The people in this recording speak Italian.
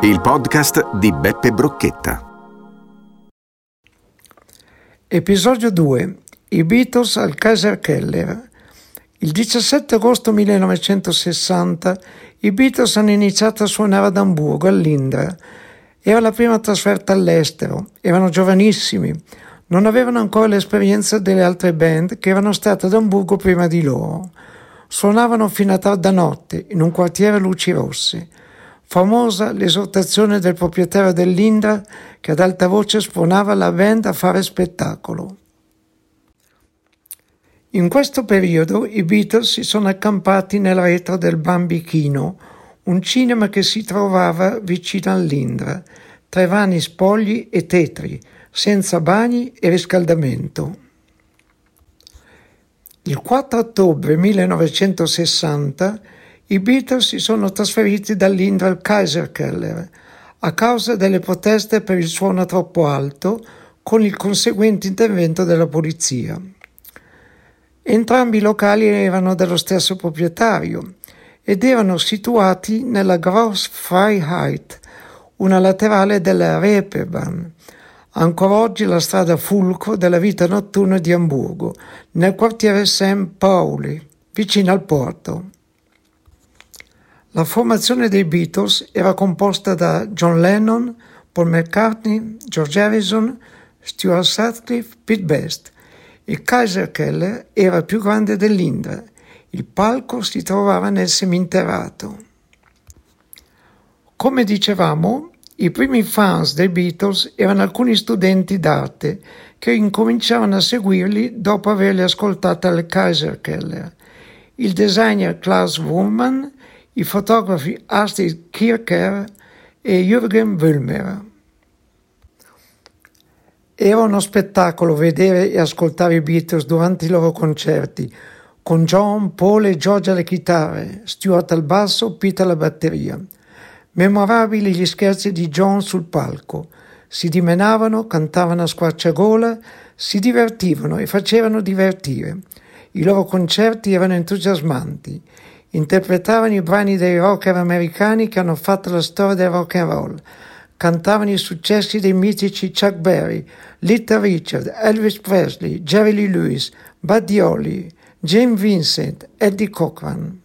Il podcast di Beppe Brocchetta. Episodio 2. I Beatles al Kaiser Keller. Il 17 agosto 1960 i Beatles hanno iniziato a suonare ad Amburgo, all'Indra. Era la prima trasferta all'estero, erano giovanissimi, non avevano ancora l'esperienza delle altre band che erano state ad Amburgo prima di loro. Suonavano fino a tarda notte in un quartiere a luci rosse. Famosa l'esortazione del proprietario dell'Indra che ad alta voce spronava la band a fare spettacolo. In questo periodo i Beatles si sono accampati nel retro del Bambichino, un cinema che si trovava vicino all'Indra, tre vani spogli e tetri, senza bagni e riscaldamento. Il 4 ottobre 1960 i Beatles si sono trasferiti dall'Indra al Kaiserkeller a causa delle proteste per il suono troppo alto, con il conseguente intervento della polizia. Entrambi i locali erano dello stesso proprietario ed erano situati nella Gross Freiheit, una laterale della Reeperbahn, ancora oggi la strada fulcro della vita notturna di Amburgo, nel quartiere St. Pauli, vicino al porto. La formazione dei Beatles era composta da John Lennon, Paul McCartney, George Harrison, Stuart Sutcliffe, Pete Best il Kaiser Keller era più grande dell'Indra. Il palco si trovava nel seminterrato. Come dicevamo, i primi fans dei Beatles erano alcuni studenti d'arte che incominciavano a seguirli dopo averli ascoltati al Kaiser Keller. Il designer Klaus Wurman, i fotografi Astrid Kircher e Jürgen Wüllmer. Era uno spettacolo vedere e ascoltare i Beatles durante i loro concerti, con John, Paul e George alle chitarre, Stuart al basso, Pete alla batteria. Memorabili gli scherzi di John sul palco. Si dimenavano, cantavano a squarciagola, si divertivano e facevano divertire. I loro concerti erano entusiasmanti. Interpretavano i brani dei rocker americani che hanno fatto la storia del rock and roll cantavano i successi dei mitici Chuck Berry, Little Richard, Elvis Presley, Jerry Lee Lewis, Buddy Holly, Jim Vincent, Eddie Cochran.